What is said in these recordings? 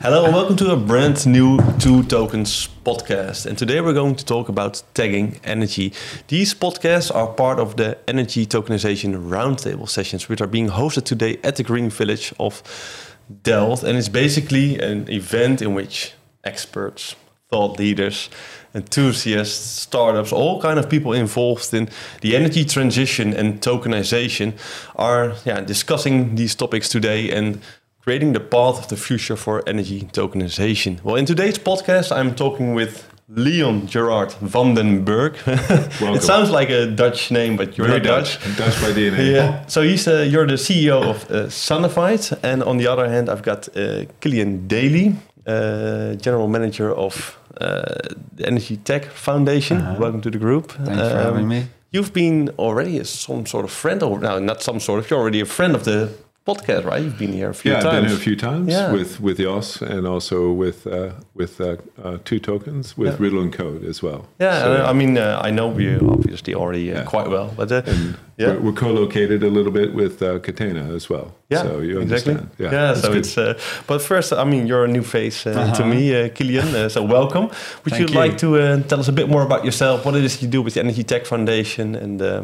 Hello and welcome to a brand new Two Tokens podcast. And today we're going to talk about tagging energy. These podcasts are part of the energy tokenization roundtable sessions, which are being hosted today at the Green Village of Delft. And it's basically an event in which experts, thought leaders, enthusiasts, startups, all kind of people involved in the energy transition and tokenization are yeah, discussing these topics today and creating the path of the future for energy tokenization. Well, in today's podcast, I'm talking with Leon Gerard van den Berg. it sounds like a Dutch name, but you're Very not Dutch. Dutch. Dutch by DNA. Yeah. So he's uh, you're the CEO of uh, and on the other hand, I've got uh, Killian Daly, uh, general manager of uh, the Energy Tech Foundation. Uh-huh. Welcome to the group. Thanks for having me. You've been already some sort of friend, or no, not some sort of. You're already a friend of the podcast, right? You've been here a few times. Yeah, I've been here a few times Yeah. with with Jos and also with uh, with uh, uh, two tokens with Yeah. Riddle and Code as well. Yeah, So, I mean, uh, I know you obviously already uh, Yeah. quite well, but uh, yeah. we're, we're co-located a little bit with uh, Catena as well. Yeah, so you exactly. understand. Yeah, that's so good. it's. Uh, but first, I mean, you're a new face uh, to Uh-huh. me, uh, Killian. Uh, so welcome. Would Thank you you. like to uh, tell us a bit more about yourself? What it is you do with the Energy Tech Foundation, and uh,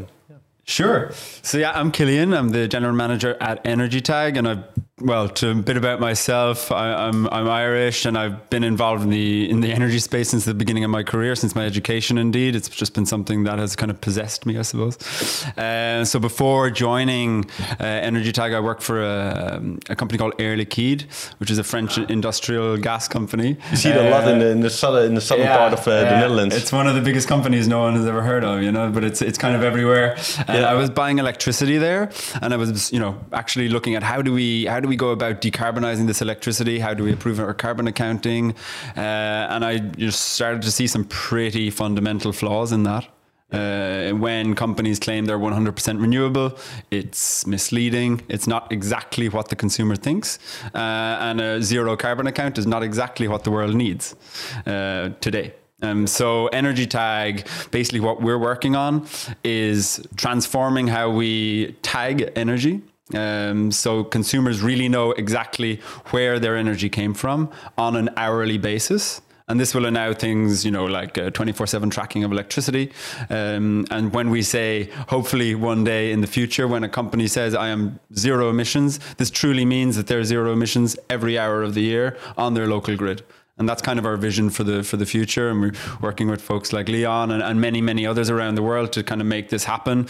Sure. So yeah, I'm Killian. I'm the general manager at Energy Tag, and I've well, to a bit about myself, I, I'm I'm Irish, and I've been involved in the in the energy space since the beginning of my career, since my education. Indeed, it's just been something that has kind of possessed me, I suppose. Uh, so before joining uh, Energy Tag, I worked for a, um, a company called Air Liquide, which is a French industrial gas company. you see it a lot in the, in the southern in the southern part of uh, the. Netherlands. It's one of the biggest companies no one has ever heard of, you know, but it's it's kind of everywhere. And Yeah. I was buying electricity there, and I was, you know, actually looking at how do we how do we go about decarbonizing this electricity? How do we improve our carbon accounting? Uh, and I just started to see some pretty fundamental flaws in that. Uh, when companies claim they're 100% renewable, it's misleading. It's not exactly what the consumer thinks. Uh, and a zero carbon account is not exactly what the world needs uh, today. Um, so Energy Tag, basically what we're working on is transforming how we tag energy. Um, so consumers really know exactly where their energy came from on an hourly basis. And this will allow things, you know, like 24 7 tracking of electricity. Um, and when we say, hopefully one day in the future, when a company says, I am zero emissions, this truly means that they're zero emissions every hour of the year on their local grid. And that's kind of our vision for the for the future. And we're working with folks like Leon and, and many, many others around the world to kind of make this happen.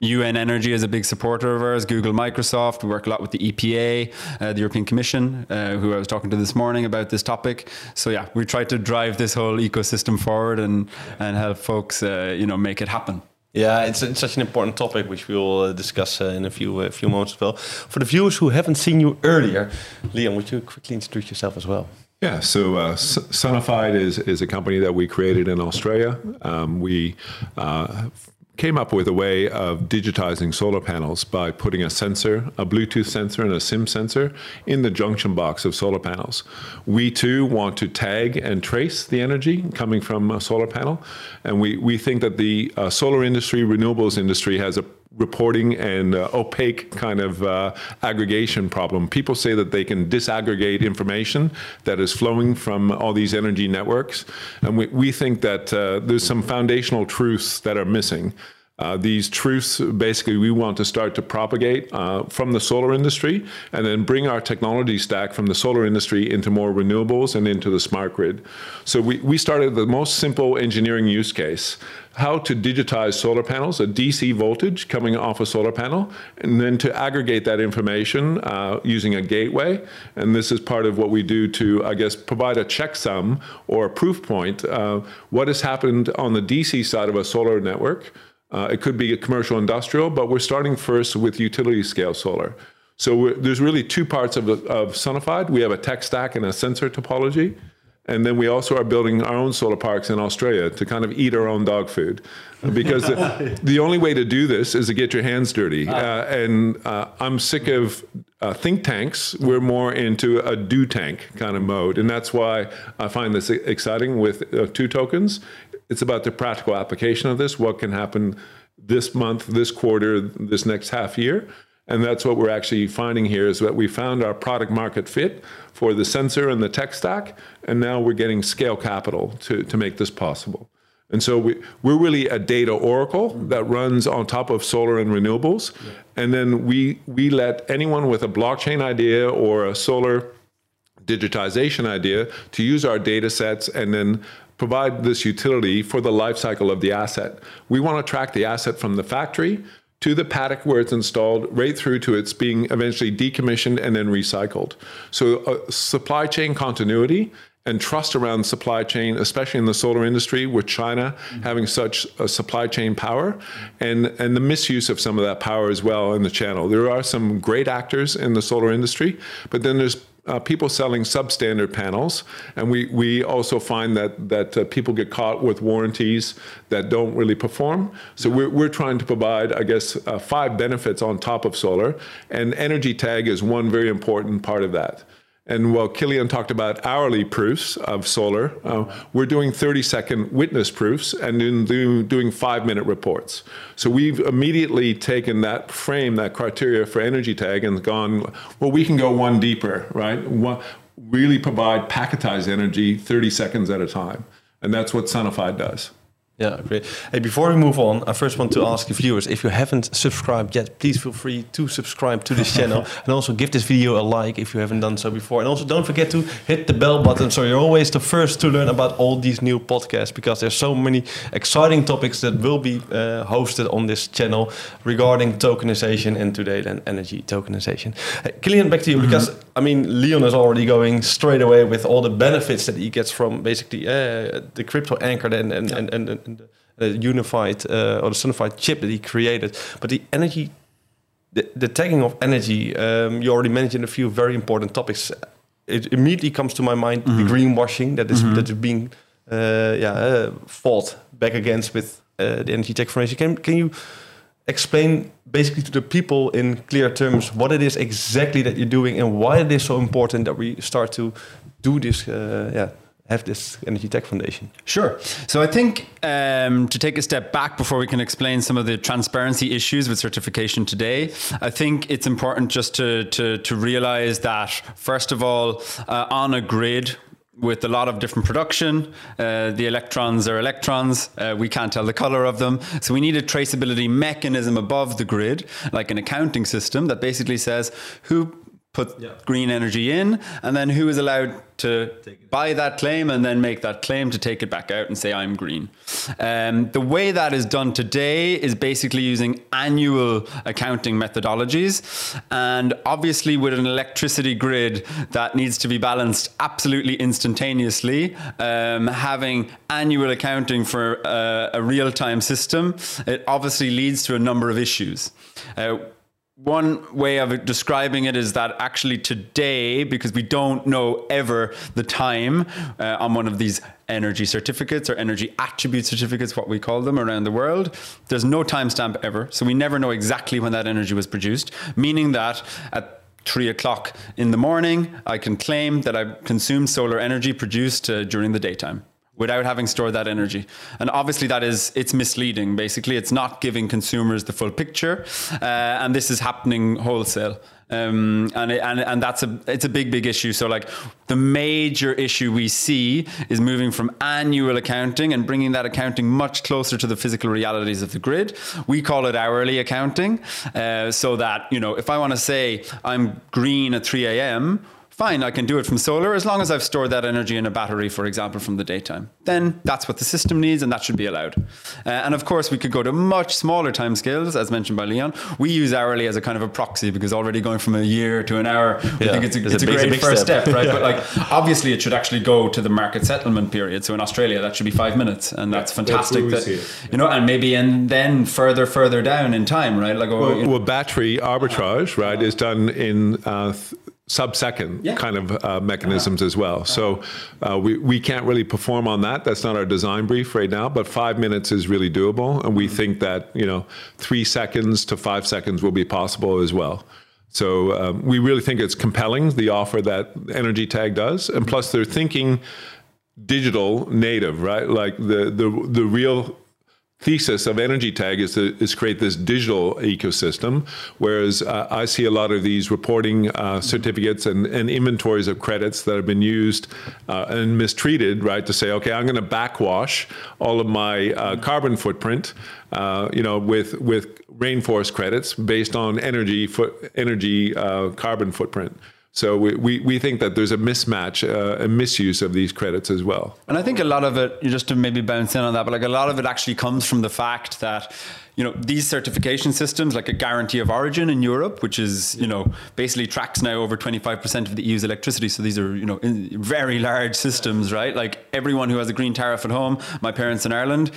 UN Energy is a big supporter of ours. Google, Microsoft. We work a lot with the EPA, uh, the European Commission, uh, who I was talking to this morning about this topic. So yeah, we try to drive this whole ecosystem forward and and help folks, uh, you know, make it happen. Yeah, it's, it's such an important topic, which we'll uh, discuss uh, in a few uh, few moments as well. For the viewers who haven't seen you earlier, Leon, would you quickly introduce yourself as well? Yeah, so uh, S- Sonified is, is a company that we created in Australia. Um, we uh, came up with a way of digitizing solar panels by putting a sensor, a Bluetooth sensor, and a SIM sensor in the junction box of solar panels. We too want to tag and trace the energy coming from a solar panel, and we, we think that the uh, solar industry, renewables industry, has a reporting and uh, opaque kind of uh, aggregation problem. People say that they can disaggregate information that is flowing from all these energy networks. And we, we think that uh, there's some foundational truths that are missing. Uh, these truths, basically, we want to start to propagate uh, from the solar industry and then bring our technology stack from the solar industry into more renewables and into the smart grid. So we, we started the most simple engineering use case how to digitize solar panels, a DC voltage coming off a solar panel, and then to aggregate that information uh, using a gateway. And this is part of what we do to, I guess, provide a checksum or a proof point. Uh, what has happened on the DC side of a solar network? Uh, it could be a commercial industrial, but we're starting first with utility scale solar. So we're, there's really two parts of, of Sonified. We have a tech stack and a sensor topology. And then we also are building our own solar parks in Australia to kind of eat our own dog food. Because the, the only way to do this is to get your hands dirty. Uh, and uh, I'm sick of uh, think tanks. We're more into a do tank kind of mode. And that's why I find this exciting with uh, two tokens. It's about the practical application of this, what can happen this month, this quarter, this next half year. And that's what we're actually finding here is that we found our product market fit for the sensor and the tech stack, and now we're getting scale capital to, to make this possible. And so we, we're really a data oracle that runs on top of solar and renewables. Yeah. And then we, we let anyone with a blockchain idea or a solar digitization idea to use our data sets and then provide this utility for the life cycle of the asset. We want to track the asset from the factory to the paddock where it's installed, right through to its being eventually decommissioned and then recycled. So, uh, supply chain continuity and trust around supply chain, especially in the solar industry, with China mm-hmm. having such a supply chain power, and and the misuse of some of that power as well in the channel. There are some great actors in the solar industry, but then there's uh, people selling substandard panels, and we, we also find that that uh, people get caught with warranties that don't really perform. So we're, we're trying to provide, I guess, uh, five benefits on top of solar, and energy tag is one very important part of that. And while Killian talked about hourly proofs of solar, uh, we're doing 30 second witness proofs and doing, doing five minute reports. So we've immediately taken that frame, that criteria for energy tag, and gone, well, we can go one deeper, right? One, really provide packetized energy 30 seconds at a time. And that's what Sonify does. Yeah, great. Hey, before we move on, I first want to ask the viewers if you haven't subscribed yet, please feel free to subscribe to this channel and also give this video a like if you haven't done so before. And also don't forget to hit the bell button so you're always the first to learn about all these new podcasts because there's so many exciting topics that will be uh, hosted on this channel regarding tokenization and today then energy tokenization. Hey, Killian, back to you mm -hmm. because I mean Leon is already going straight away with all the benefits that he gets from basically uh, the crypto anchored and and, yeah. and, and the, the unified uh, or the sonified chip that he created. But the energy, the, the tagging of energy, um, you already mentioned a few very important topics. It immediately comes to my mind mm -hmm. the mm-hmm. greenwashing that is, mm -hmm. that is being uh, yeah, uh, fought back against with uh, the energy tech foundation. Can, can you explain basically to the people in clear terms what it is exactly that you're doing and why it is so important that we start to do this uh, yeah, have this Energy Tech Foundation? Sure. So I think um, to take a step back before we can explain some of the transparency issues with certification today, I think it's important just to to, to realize that first of all, uh, on a grid with a lot of different production. Uh, the electrons are electrons. Uh, we can't tell the color of them. So we need a traceability mechanism above the grid, like an accounting system that basically says who put yeah. green energy in, and then who is allowed to buy that claim and then make that claim to take it back out and say I'm green. Um, the way that is done today is basically using annual accounting methodologies, and obviously with an electricity grid that needs to be balanced absolutely instantaneously, um, having annual accounting for uh, a real-time system, it obviously leads to a number of issues. Uh, one way of describing it is that actually today, because we don't know ever the time uh, on one of these energy certificates or energy attribute certificates, what we call them around the world, there's no timestamp ever. So we never know exactly when that energy was produced, meaning that at three o'clock in the morning, I can claim that I consumed solar energy produced uh, during the daytime without having stored that energy. And obviously that is, it's misleading. Basically, it's not giving consumers the full picture. Uh, and this is happening wholesale. Um, and, and and that's a it's a big big issue. So like the major issue we see is moving from annual accounting and bringing that accounting much closer to the physical realities of the grid. We call it hourly accounting, uh, so that you know if I want to say I'm green at 3 a.m fine, I can do it from solar as long as I've stored that energy in a battery, for example, from the daytime. Then that's what the system needs and that should be allowed. Uh, and of course, we could go to much smaller timescales, as mentioned by Leon. We use hourly as a kind of a proxy because already going from a year to an hour, yeah. we think it's a, it's, it's a, a, great first step, step right? yeah. But like, obviously, it should actually go to the market settlement period. So in Australia, that should be five minutes, and that's yeah, fantastic. That's that, you know, and maybe and then further, further down in time, right? Like, well, you know, well battery arbitrage, right, is done in. Uh, sub-second yeah. kind of uh, mechanisms as well. So uh, we, we can't really perform on that. That's not our design brief right now, but five minutes is really doable. And we mm-hmm. think that, you know, three seconds to five seconds will be possible as well. So um, we really think it's compelling, the offer that Energy Tag does. And plus they're thinking digital native, right? Like the, the, the real thesis of Energy Tag is to is create this digital ecosystem, whereas uh, I see a lot of these reporting uh, certificates and, and, inventories of credits that have been used uh, and mistreated, right? To say, okay, I'm going to backwash all of my uh, carbon footprint, uh, you know, with with rainforest credits based on energy foot energy uh, carbon footprint. So we, we, we think that there's a mismatch, uh, a misuse of these credits as well. And I think a lot of it, just to maybe bounce in on that, but like a lot of it actually comes from the fact that you know these certification systems like a guarantee of origin in Europe which is you know basically tracks now over 25% of the EU's electricity so these are you know very large systems right like everyone who has a green tariff at home my parents in Ireland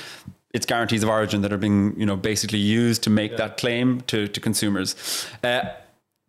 it's guarantees of origin that are being you know basically used to make yeah. that claim to, to consumers uh,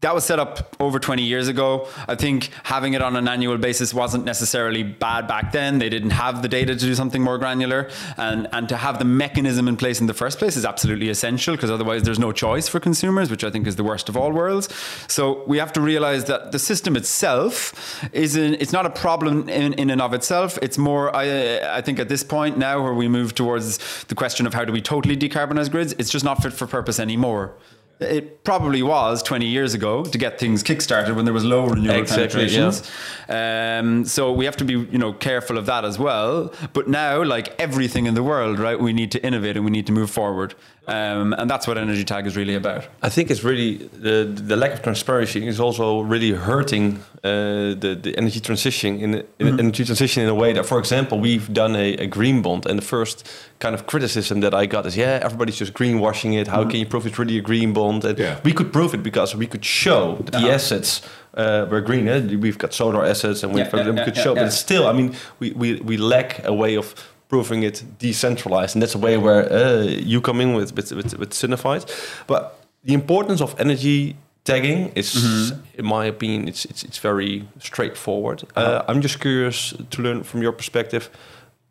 that was set up over 20 years ago. I think having it on an annual basis wasn't necessarily bad back then. They didn't have the data to do something more granular. And, and to have the mechanism in place in the first place is absolutely essential because otherwise there's no choice for consumers, which I think is the worst of all worlds. So we have to realize that the system itself is in, it's not a problem in, in and of itself. It's more, I, I think at this point now where we move towards the question of how do we totally decarbonize grids, it's just not fit for purpose anymore it probably was 20 years ago to get things kickstarted when there was low renewable exactly, penetrations. Yeah. Um, so we have to be, you know, careful of that as well. But now, like everything in the world, right, we need to innovate and we need to move forward. Um, and that's what Energy Tag is really about. I think it's really the the lack of transparency is also really hurting uh, the the energy transition in, in mm-hmm. energy transition in a way that, for example, we've done a, a, green bond, and the first kind of criticism that I got is, yeah, everybody's just greenwashing it. How mm-hmm. can you prove it's really a green bond? And yeah. we could prove it because we could show that the uh-huh. assets uh, were green. Eh? We've got solar assets and wind yeah, yeah, we could show, but still, I mean, we, we we lack a way of proving it decentralized, and that's a way where uh, you come in with with with, with Signified. But the importance of energy tagging is, mm-hmm. in my opinion, it's it's it's very straightforward. Uh, uh-huh. I'm just curious to learn from your perspective.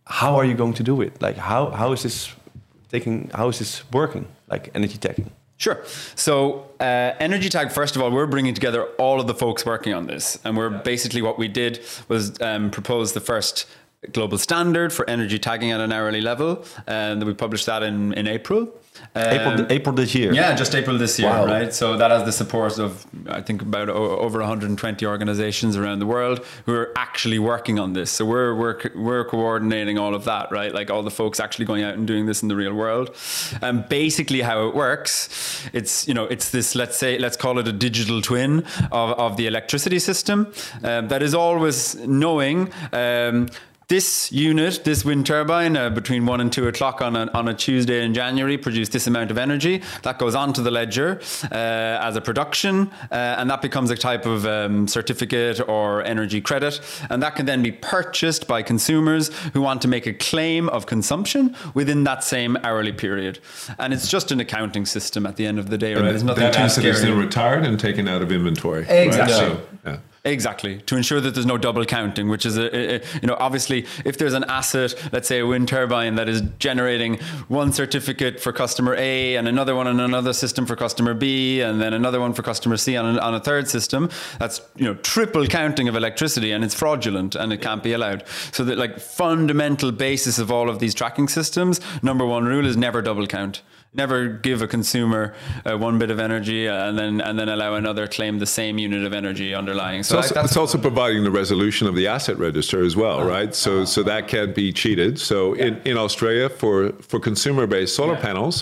How are you going to do it? Like how how is this taking? How is this working? Like energy tagging. Sure. So, uh, Energy Tag, first of all, we're bringing together all of the folks working on this. And we're yeah. basically what we did was um, propose the first global standard for energy tagging at an hourly level. And we published that in, in April. April, um, April this year. Yeah, just April this year, wow. right? So that has the support of I think about over 120 organizations around the world who are actually working on this. So we're we're we're coordinating all of that, right? Like all the folks actually going out and doing this in the real world. And basically, how it works, it's you know it's this let's say let's call it a digital twin of, of the electricity system um, that is always knowing. Um, this unit, this wind turbine, uh, between one and two o'clock on a, on a Tuesday in January, produced this amount of energy. That goes onto the ledger uh, as a production, uh, and that becomes a type of um, certificate or energy credit. And that can then be purchased by consumers who want to make a claim of consumption within that same hourly period. And it's just an accounting system at the end of the day, right? There's nothing that asset is then retired and taken out of inventory. Exactly. Right? So, yeah. Exactly, to ensure that there's no double counting, which is, a, a, you know, obviously, if there's an asset, let's say a wind turbine that is generating one certificate for customer A and another one on another system for customer B, and then another one for customer C on a, on a third system, that's you know triple counting of electricity, and it's fraudulent and it can't be allowed. So that like fundamental basis of all of these tracking systems, number one rule is never double count never give a consumer uh, one bit of energy and then and then allow another claim the same unit of energy underlying. So it's also, it's also providing the resolution of the asset register as well, right? So so that can't be cheated. So yeah. in, in Australia for for consumer based solar yeah. panels,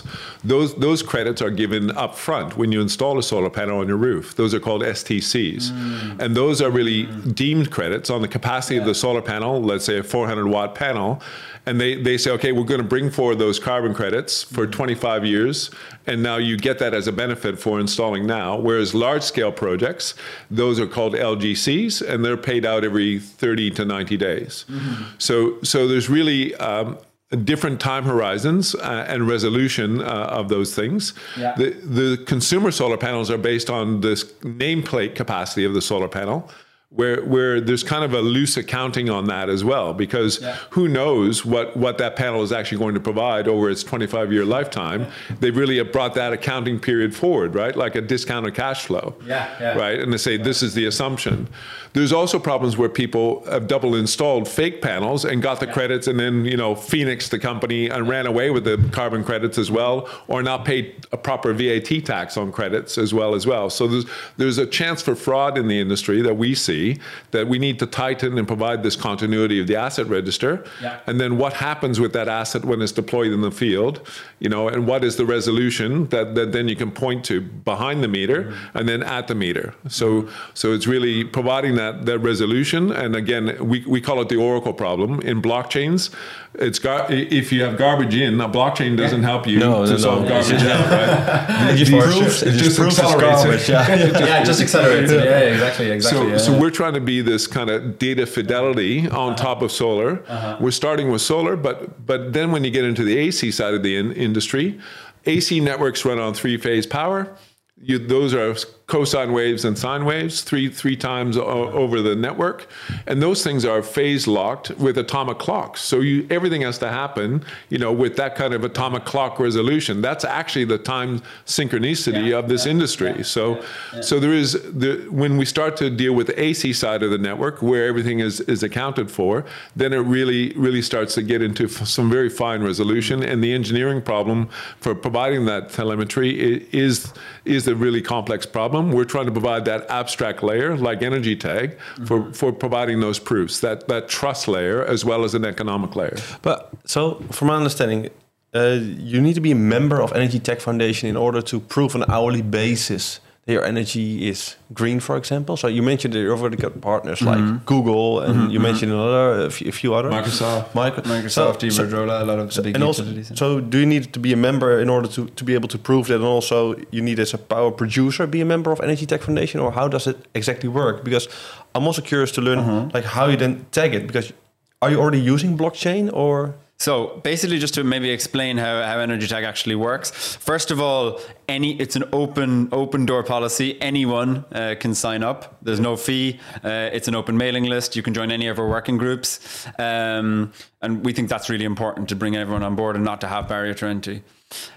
those those credits are given up front when you install a solar panel on your roof. Those are called STCs, mm. and those are really mm. deemed credits on the capacity yeah. of the solar panel. Let's say a 400 watt panel and they, they say, okay, we're going to bring forward those carbon credits for mm-hmm. 25 years, and now you get that as a benefit for installing now. Whereas large scale projects, those are called LGCs, and they're paid out every 30 to 90 days. Mm-hmm. So, so there's really um, different time horizons uh, and resolution uh, of those things. Yeah. The, the consumer solar panels are based on this nameplate capacity of the solar panel where where there's kind of a loose accounting on that as well because Yeah. who knows what what that panel is actually going to provide over its 25 year lifetime they really have brought that accounting period forward right? Like a discounted cash flow. Yeah, yeah. right? And they say this is the assumption. There's also problems where people have double installed fake panels and got the credits and then you know phoenix the company and ran away with the carbon credits as well or not paid a proper vat tax on credits as well as well. So there's there's a chance for fraud in the industry that we see that we need to tighten and provide this continuity of the asset register. Yeah. and then what happens with that asset when it's deployed in the field you know and what is the resolution that, that then you can point to behind the meter and then at the meter. So so it's really providing that that resolution. And again we, we call it the oracle problem. In blockchains it's gar- if you have garbage in a blockchain doesn't help you No, to no, solve no. garbage out right It just proves, it it just just proves it's accelerates it. garbage. Yeah. yeah, it just accelerates it. Yeah, exactly, exactly. So, yeah. so we're trying to be this kind of data fidelity on uh-huh. top of solar. Uh-huh. We're starting with solar, but but then when you get into the AC side of the in- industry, AC networks run on three phase power. You, those are cosine waves and sine waves, three three times over the network, and those things are phase locked with atomic clocks. So you everything has to happen, you know, with that kind of atomic clock resolution. That's actually the time synchronicity of this industry. So so there is the when we start to deal with the AC side of the network, where everything is is accounted for, then it really really starts to get into f- some very fine resolution. And the engineering problem for providing that telemetry is is the really complex problem. We're trying to provide that abstract layer, like Energy Tag, for for providing those proofs, that that trust layer as well as an economic layer. But so, from my understanding, uh, you need to be a member of Energy Tech Foundation in order to prove on an hourly basis your energy is green, for example. So you mentioned that you already got partners like mm-hmm. Google, and mm-hmm, you mm-hmm. mentioned another a few, a few other Microsoft. Micro- Microsoft, so- so- a lot of the big and also, utilities. so do you need to be a member in order to, to be able to prove that? And also, you need as a power producer be a member of Energy Tech Foundation, or how does it exactly work? Because I'm also curious to learn Uh-huh. like how you then tag it. Because are you already using blockchain or? So basically, just to maybe explain how, how Energy Tag actually works. First of all, any it's an open open door policy. Anyone uh, can sign up. There's no fee. Uh, it's an open mailing list. You can join any of our working groups, um, and we think that's really important to bring everyone on board and not to have barrier to entry.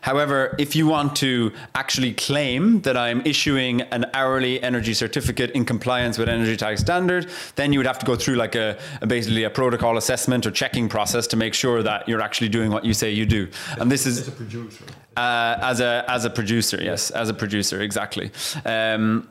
However, if you want to actually claim that I'm issuing an hourly energy certificate in compliance with Energy Tag standard, then you would have to go through like a, a basically a protocol assessment or checking process to make sure that you're actually doing what you say you do. And this is a producer. uh, as a as a producer, yes, as a producer, exactly. Um,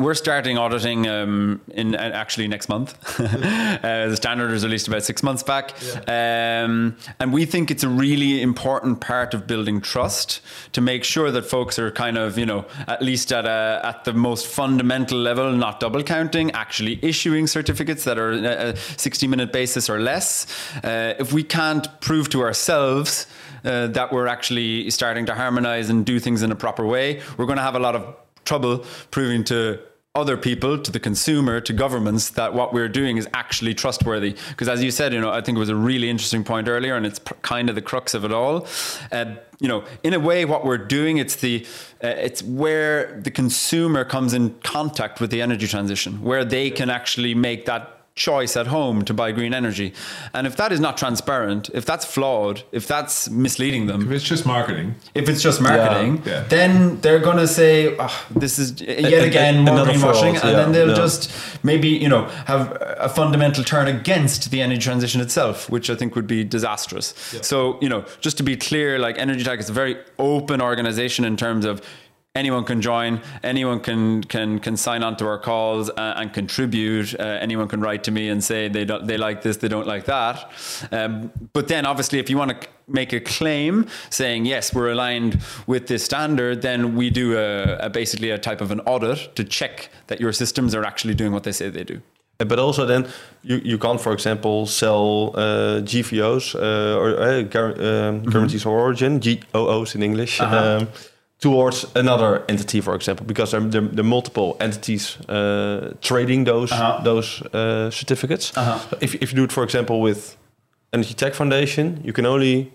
we're starting auditing um, in uh, actually next month. uh, the standard was released about six months back, um, and we think it's a really important part of building trust to make sure that folks are kind of you know at least at a at the most fundamental level, not double counting, actually issuing certificates that are a 60 minute basis or less. Uh, if we can't prove to ourselves uh, that we're actually starting to harmonize and do things in a proper way, we're going to have a lot of trouble proving to other people, to the consumer, to governments that what we're doing is actually trustworthy. Because as you said, you know, I think it was a really interesting point earlier, and it's kind of the crux of it all. Uh, you know, in a way, what we're doing, it's the, uh, it's where the consumer comes in contact with the energy transition, where they can actually make that choice at home to buy green energy. And if that is not transparent, if that's flawed, if that's misleading them, If it's just marketing, if it's just marketing, Yeah. then they're going to say, oh, "This is yet a- again more greenwashing," fraud, and then they'll yeah. just maybe you know have a fundamental turn against the energy transition itself, which I think would be disastrous. So you know, just to be clear, like Energy Tag is a very open organization in terms of. Anyone can join. Anyone can can can sign on to our calls uh, and contribute. Uh, anyone can write to me and say they don't they like this, they don't like that. Um, but then, obviously, if you want to make a claim saying yes, we're aligned with this standard, then we do a, a basically a type of an audit to check that your systems are actually doing what they say they do. But also then you, you can't, for example, sell uh, GVOs uh, or uh, um, guarantees of origin, GOOs in English, um, towards another entity, for example, because there, there, there are multiple entities uh, trading those Uh-huh. those uh, certificates. Uh-huh. If, if you do it, for example, with Energy Tech Foundation, you can only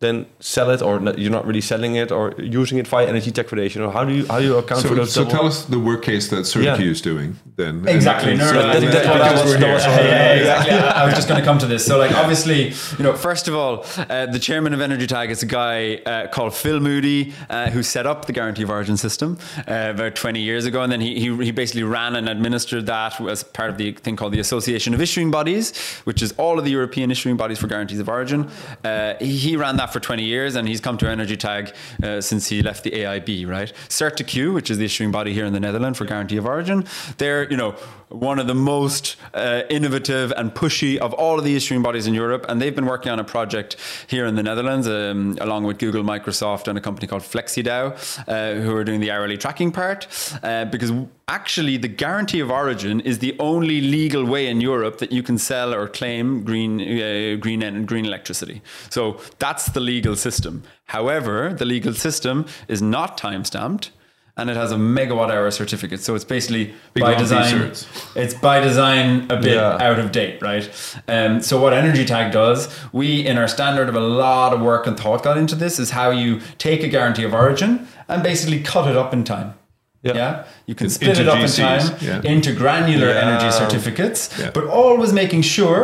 then sell it, or you're not really selling it, or using it via energy tech foundation, or how do you how do you account for So, those? so double- tell us the work case that CertiQ Yeah. is doing then. Exactly. No, so- no, that- I think that- that's what that I was- was- that was yeah, what- yeah, exactly. I I was just going to come to this. So, like, obviously, you know, first of all, uh, the chairman of Energy Tag is a guy uh, called Phil Moody, uh, who set up the Guarantee of Origin system uh, about 20 years ago, and then he, he he basically ran and administered that as part of the thing called the Association of Issuing Bodies, which is all of the European issuing bodies for guarantees of origin. Uh, he, he ran that for 20 years, and he's come to Energy Tag uh, since he left the AIB, right? CertiQ, which is the issuing body here in the Netherlands for guarantee of origin, they're you know one of the most uh, innovative and pushy of all of the issuing bodies in Europe, and they've been working on a project here in the Netherlands, um, along with Google, Microsoft, and a company called FlexiDAO, uh, who are doing the hourly tracking part, uh, because actually the guarantee of origin is the only legal way in Europe that you can sell or claim green uh, green and green electricity. So that's the legal system. However, the legal system is not time stamped. And it has a megawatt hour certificate, so it's basically Big by design. certs. It's by design a bit Yeah. out of date, right? Um, so what Energy Tag does, we in our standard of a lot of work and thought got into this is how you take a guarantee of origin and basically cut it up in time. Yeah. you can split it up in time yeah. into granular Yeah. energy certificates, Yeah. but always making sure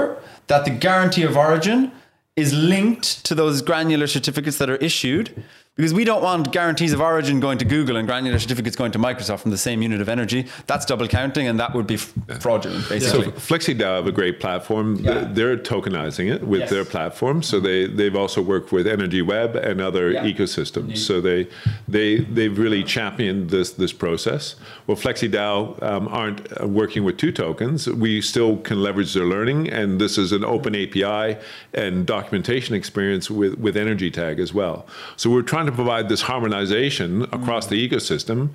that the guarantee of origin is linked to those granular certificates that are issued. Because we don't want guarantees of origin going to Google and granular certificates going to Microsoft from the same unit of energy. That's double counting, and that would be f- fraudulent, So basically. FlexiDAO have a great platform. Yeah. They're tokenizing it with Yes. their platform. So they they've also worked with Energy Web and other Yeah. ecosystems. So they they they've really championed this this process. Well, FlexiDAO um, aren't uh, working with two tokens. We still can leverage their learning, and this is an open API and documentation experience with with Energy Tag as well. So we're trying to provide this harmonization across the ecosystem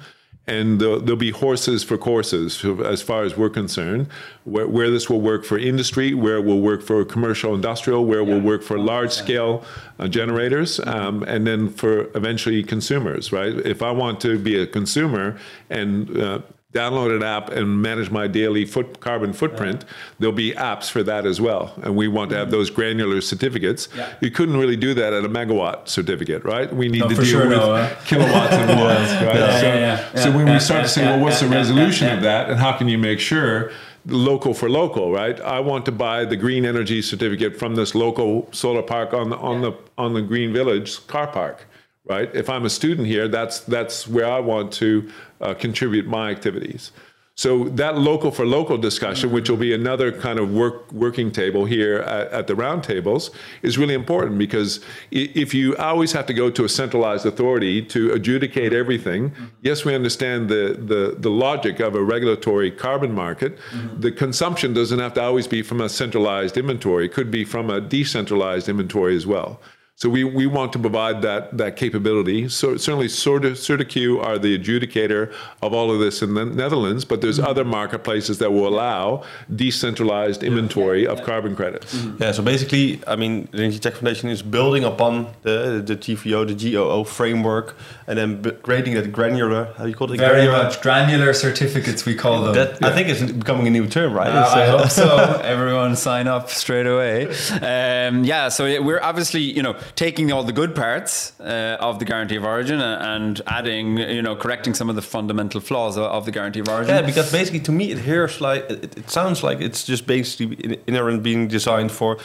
and there'll, there'll be horses for courses as far as we're concerned where, where this will work for industry where it will work for commercial industrial where it will work for large scale uh, generators um, and then for eventually consumers right? If i want to be a consumer and uh, download an app and manage my daily foot carbon footprint there'll be apps for that as well. And we want to have those granular certificates. Yeah. you couldn't really do that at a megawatt certificate right? We need No, to deal sure, with no, uh, kilowatts and watts right? Yeah, so, yeah, yeah, so when yeah, we start yeah, to say, yeah, well, what's the yeah, yeah, resolution yeah. of that, and how can you make sure local for local, right? I want to buy the green energy certificate from this local solar park on the on the on the Green Village car park, right? If I'm a student here, that's that's where I want to uh, contribute my activities. So that local for local discussion, which will be another kind of work working table here at, at the roundtables, is really important because if you always have to go to a centralized authority to adjudicate everything, yes, we understand the, the, the logic of a regulatory carbon market. The consumption doesn't have to always be from a centralized inventory; it could be from a decentralized inventory as well. So we, we want to provide that that capability. So certainly Certi- CertiQ are the adjudicator of all of this in the Netherlands, but there's other marketplaces that will allow decentralized inventory of carbon credits. Yeah, so basically, I mean, the Energy Tech Foundation is building upon the the GVO, the GOO framework, and then b- creating that granular. How do you call it? Very granular, much granular certificates, we call them. That I think it's becoming a new term, right? Uh, It's, I hope so. Everyone sign up straight away. Um, yeah, so we're obviously, you know, taking all the good parts uh, of the guarantee of origin and, adding, you know, correcting some of the fundamental flaws of, the guarantee of origin. Yeah, because basically to me it hears like it, it sounds like it's just basically inherent being designed for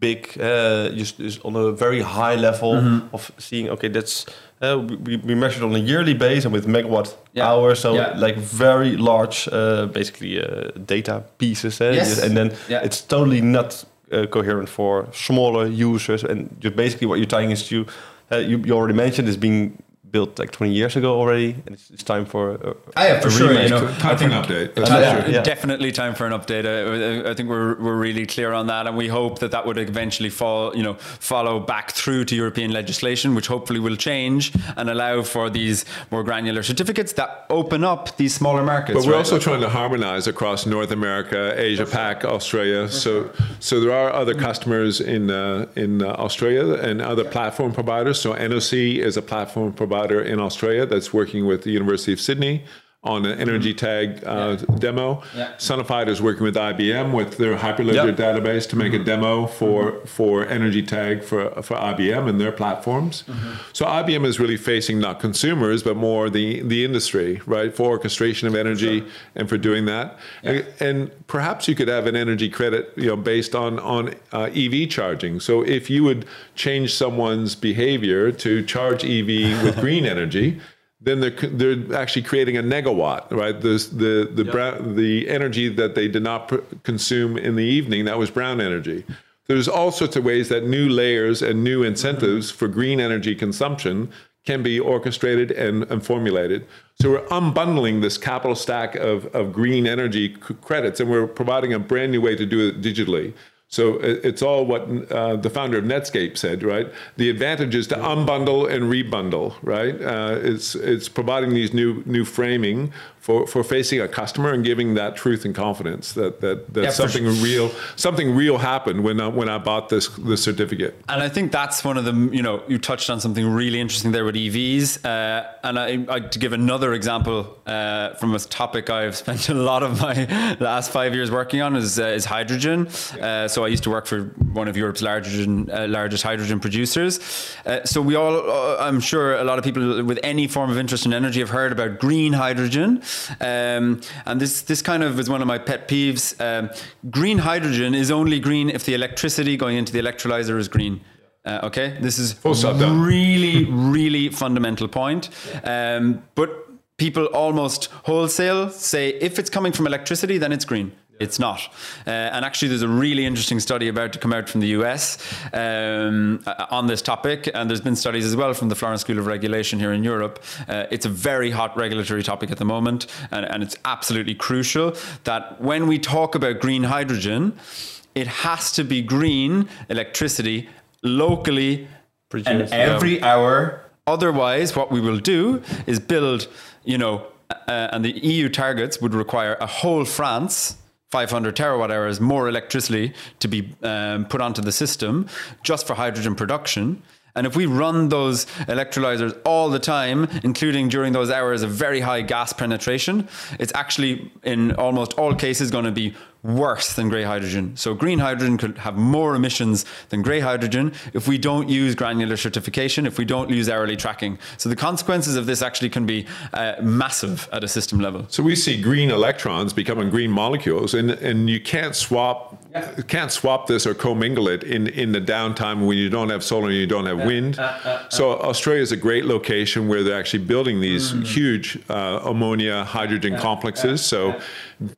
big, uh, just, just on a very high level Mm-hmm. of seeing. Okay, that's uh, we, we measured on a yearly base and with megawatt Yeah. hours, so Yeah. like very large, uh, basically uh, data pieces. Uh, Yes. and then Yeah. it's totally not uh, coherent for smaller users. And just basically what you're tying is to uh, you, you already mentioned is being built like 20 years ago already, and it's, it's time for. Uh, Ah, yeah, for a sure. You know, Time I think- update. That's Uh, yeah, sure. Yeah. Definitely time for an update. I, I think we're, we're really clear on that, and we hope that that would eventually fall, you know, follow back through to European legislation, which hopefully will change and allow for these more granular certificates that open up these smaller markets. But we're right? also trying to harmonize across North America, Asia Pac, Australia. So, so there are other customers in uh, in uh, Australia and other platform providers. So Enosi is a platform provider in Australia that's working with the University of Sydney. On an energy tag uh, demo. Yeah. Sonified is working with IBM with their Hyperledger Yep. database to make a demo for for energy tag for for IBM and their platforms. So IBM is really facing not consumers but more the the industry, right, for orchestration of energy and for doing that. And, and perhaps you could have an energy credit, you know, based on on uh, EV charging. So if you would change someone's behavior to charge EV with green energy then they're they're actually creating a negawatt, right? The the the brown, the energy that they did not pr- consume in the evening that was brown energy. There's all sorts of ways that new layers and new incentives for green energy consumption can be orchestrated and, and formulated. So we're unbundling this capital stack of, of green energy c- credits, and we're providing a brand new way to do it digitally. So it's all what uh, the founder of Netscape said, right? The advantage is to unbundle and rebundle, right? Uh, it's it's providing these new new framing for, for facing a customer and giving that truth and confidence that that, that Yeah, something real something real happened when I, when I bought this this certificate. And I think that's one of the, you know, you touched on something really interesting there with EVs. Uh, and I, I, to give another example uh, from a topic I've spent a lot of my last five years working on is, uh, is hydrogen. Uh, so I used to work for one of Europe's largest, uh, largest hydrogen producers. Uh, so we all, uh, I'm sure a lot of people with any form of interest in energy have heard about green hydrogen. Um, and this, this kind of is one of my pet peeves. Um, green hydrogen is only green if the electricity going into the electrolyzer is green. Uh, okay, this is done. really, really fundamental point. Um, but people almost wholesale say if it's coming from electricity, then it's green. It's not. Uh, and actually, there's a really interesting study about to come out from the US um, uh, on this topic. And there's been studies as well from the Florence School of Regulation here in Europe. Uh, it's a very hot regulatory topic at the moment. And, and it's absolutely crucial that when we talk about green hydrogen, it has to be green electricity locally and Produced, yeah. every hour. Otherwise, what we will do is build, you know, uh, and the EU targets would require a whole France. 500 terawatt hours more electricity to be um, put onto the system just for hydrogen production. And if we run those electrolyzers all the time, including during those hours of very high gas penetration, it's actually in almost all cases going to be worse than grey hydrogen. So green hydrogen could have more emissions than grey hydrogen if we don't use granular certification, if we don't use hourly tracking. So the consequences of this actually can be uh, massive at a system level. So we see green electrons becoming green molecules, and and you can't swap can't swap this or commingle it in in the downtime when you don't have solar and you don't have wind. Uh, uh, uh, so Australia is a great location where they're actually building these mm. huge uh, ammonia hydrogen complexes. So.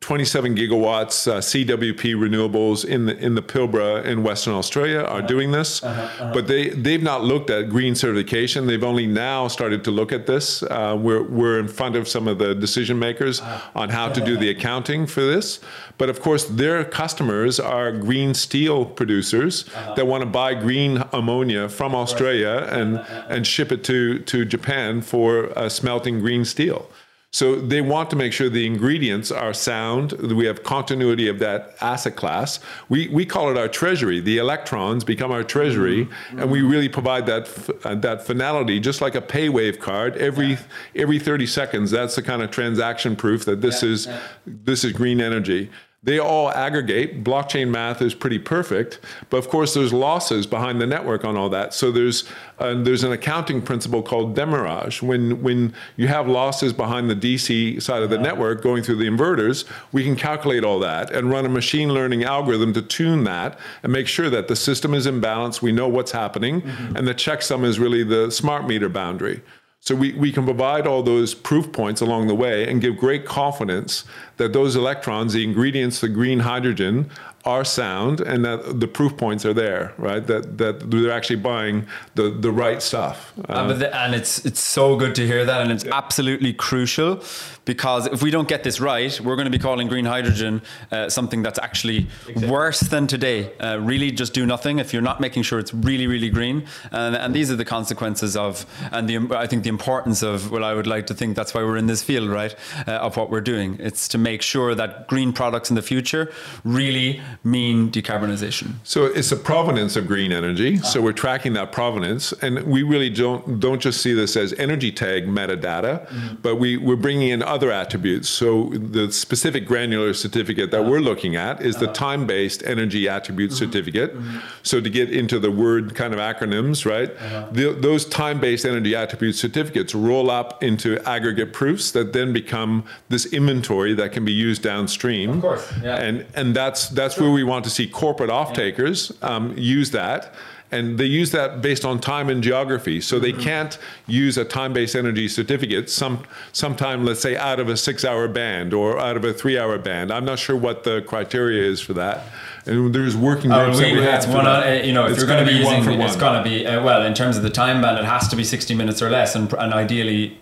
27 gigawatts uh, CWP renewables in the in the Pilbara in Western Australia are uh-huh. doing this, uh-huh, uh-huh. but they they've not looked at green certification. They've only now started to look at this. Uh, we're we're in front of some of the decision makers ah. on how to do the accounting for this. But of course, their customers are green steel producers that want to buy green ammonia from Australia and and ship it to to Japan for uh, smelting green steel. So they want to make sure the ingredients are sound. We have continuity of that asset class. We, we call it our treasury. The electrons become our treasury, and we really provide that f- uh, that finality, just like a PayWave card. Every every 30 seconds, that's the kind of transaction proof that this is this is green energy. They all aggregate. Blockchain math is pretty perfect, but of course, there's losses behind the network on all that. So there's uh, there's an accounting principle called demurrage. When when you have losses behind the DC side of the network going through the inverters, we can calculate all that and run a machine learning algorithm to tune that and make sure that the system is in balance. We know what's happening, and the checksum is really the smart meter boundary. So we, we can provide all those proof points along the way and give great confidence that those electrons, the ingredients, the green hydrogen, are sound and that the proof points are there, right? That that they're actually buying the, the right stuff. Uh, but the- and it's it's so good to hear that, and it's absolutely crucial because if we don't get this right, we're going to be calling green hydrogen uh, something that's actually worse than today. Uh, really, just do nothing if you're not making sure it's really, really green. And, and these are the consequences of, and the I think the importance of. Well, I would like to think that's why we're in this field, right? Uh, of what we're doing. It's to make sure that green products in the future really mean decarbonization? So it's the provenance of green energy. So we're tracking that provenance, and we really don't don't just see this as energy tag metadata, mm-hmm. but we we're bringing in other attributes. So the specific granular certificate that we're looking at is the uh-huh. time-based energy attribute mm-hmm. certificate. Mm-hmm. So to get into the word kind of acronyms, right? Uh-huh. The, those time-based energy attribute certificates roll up into aggregate proofs that then become this inventory that can be used downstream. Of course, yeah. And and that's that's where we want to see corporate off takers um, use that and they use that based on time and geography. So they mm-hmm. can't use a time-based energy certificate some sometime, let's say, out of a six-hour band or out of a three-hour band. I'm not sure what the criteria is for that. And there's working groups. Oh, we, we it's one on, uh, you know, if you're going to be using, it's going to be uh, well in terms of the time band, it has to be 60 minutes or less, and, and ideally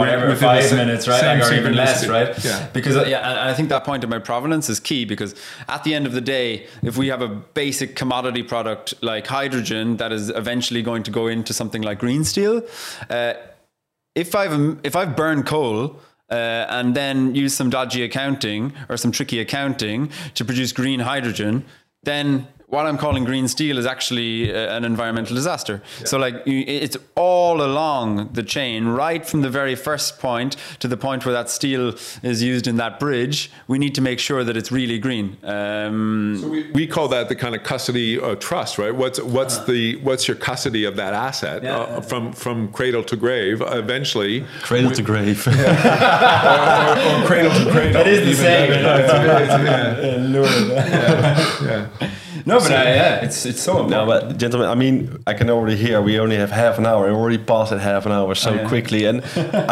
whatever five minutes, right? Like, or even less, right? Yeah. Because uh, yeah, and I think that point about provenance is key because at the end of the day, if we have a basic commodity product like hydrogen that is eventually going to go into something like green steel, uh, if I've if I've burned coal. Uh, and then use some dodgy accounting or some tricky accounting to produce green hydrogen, then what I'm calling green steel is actually uh, an environmental disaster. Yeah. So like it's all along the chain, right from the very first point to the point where that steel is used in that bridge. We need to make sure that it's really green. Um, so we, we call that the kind of custody uh, trust, right? What's what's uh, the what's your custody of that asset yeah, uh, from from cradle to grave? Eventually, cradle we, to grave, yeah. or, or, or, cradle to cradle. That is the same. yeah. No, but I, yeah, it's it's so important. No, but gentlemen, I mean, I can already hear we only have half an hour. We already passed that half an hour so oh, yeah. quickly, and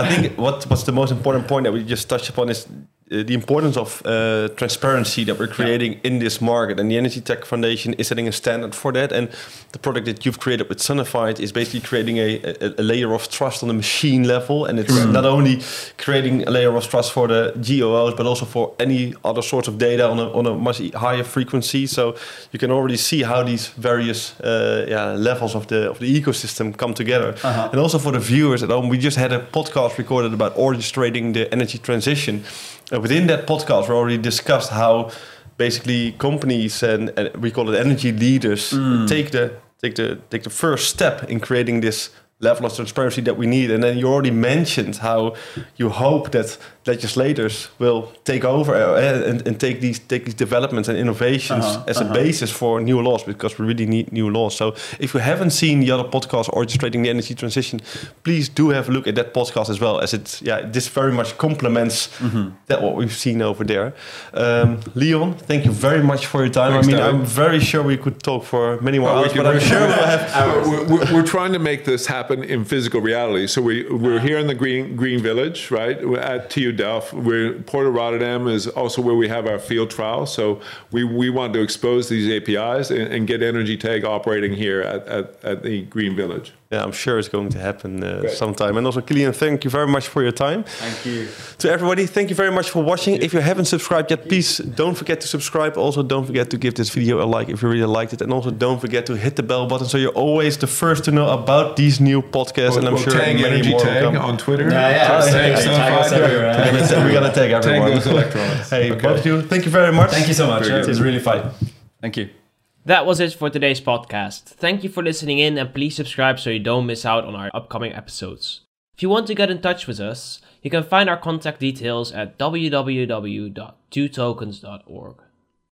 I think what what's the most important point that we just touched upon is uh, the importance of uh, transparency that we're creating yeah. in this market. And the Energy Tag Foundation is setting a standard for that. And the product that you've created with Sonified is basically creating a, a, a layer of trust on the machine level. And it's mm. not only creating a layer of trust for the GOOs, but also for any other sorts of data on a, on a much higher frequency. So you can already see how these various uh, yeah, levels of the of the ecosystem come together. -huh. And also for the viewers at home, we just had a podcast recorded about orchestrating the energy transition. Uh, within that podcast, we already discussed how basically companies and, and we call it energy leaders mm. take the take the take the first step in creating this level of transparency that we need. And then you already mentioned how you hope that legislators will take over uh, and, and take these take these developments and innovations uh-huh, as uh-huh. a basis for new laws because we really need new laws. So if you haven't seen the other podcast orchestrating the energy transition, please do have a look at that podcast as well as it yeah this very much complements mm-hmm. that what we've seen over there. Um, Leon, thank you very much for your time. Thanks, I mean, David. I'm very sure we could talk for many more hours, but I'm sure we'll have. We're, we're, trying to make this happen in physical reality. So we we're uh-huh. here in the green green village, right? We're at TU Delft. We're Port of Rotterdam is also where we have our field trial. So we, we want to expose these APIs and, and get Energy Tag operating here at, at, at the Green Village yeah, I'm sure it's going to happen uh, sometime. And also, Kilian, thank you very much for your time. Thank you. To everybody, thank you very much for watching. If you haven't subscribed yet, please don't forget to subscribe. Also, don't forget to give this video a like if you really liked it. And also, don't forget to hit the bell button so you're always the first to know about these new podcasts. Well, and I'm well, sure tag many energy more tag on Twitter. Yeah, yeah. Tag, tag, tag us everywhere. we gotta tag everyone. Tag those electrons. hey, okay. both of you, thank you very much. Thank you so much. It was really fun. Thank you. That was it for today's podcast. Thank you for listening in and please subscribe so you don't miss out on our upcoming episodes. If you want to get in touch with us, you can find our contact details at www.twotokens.org.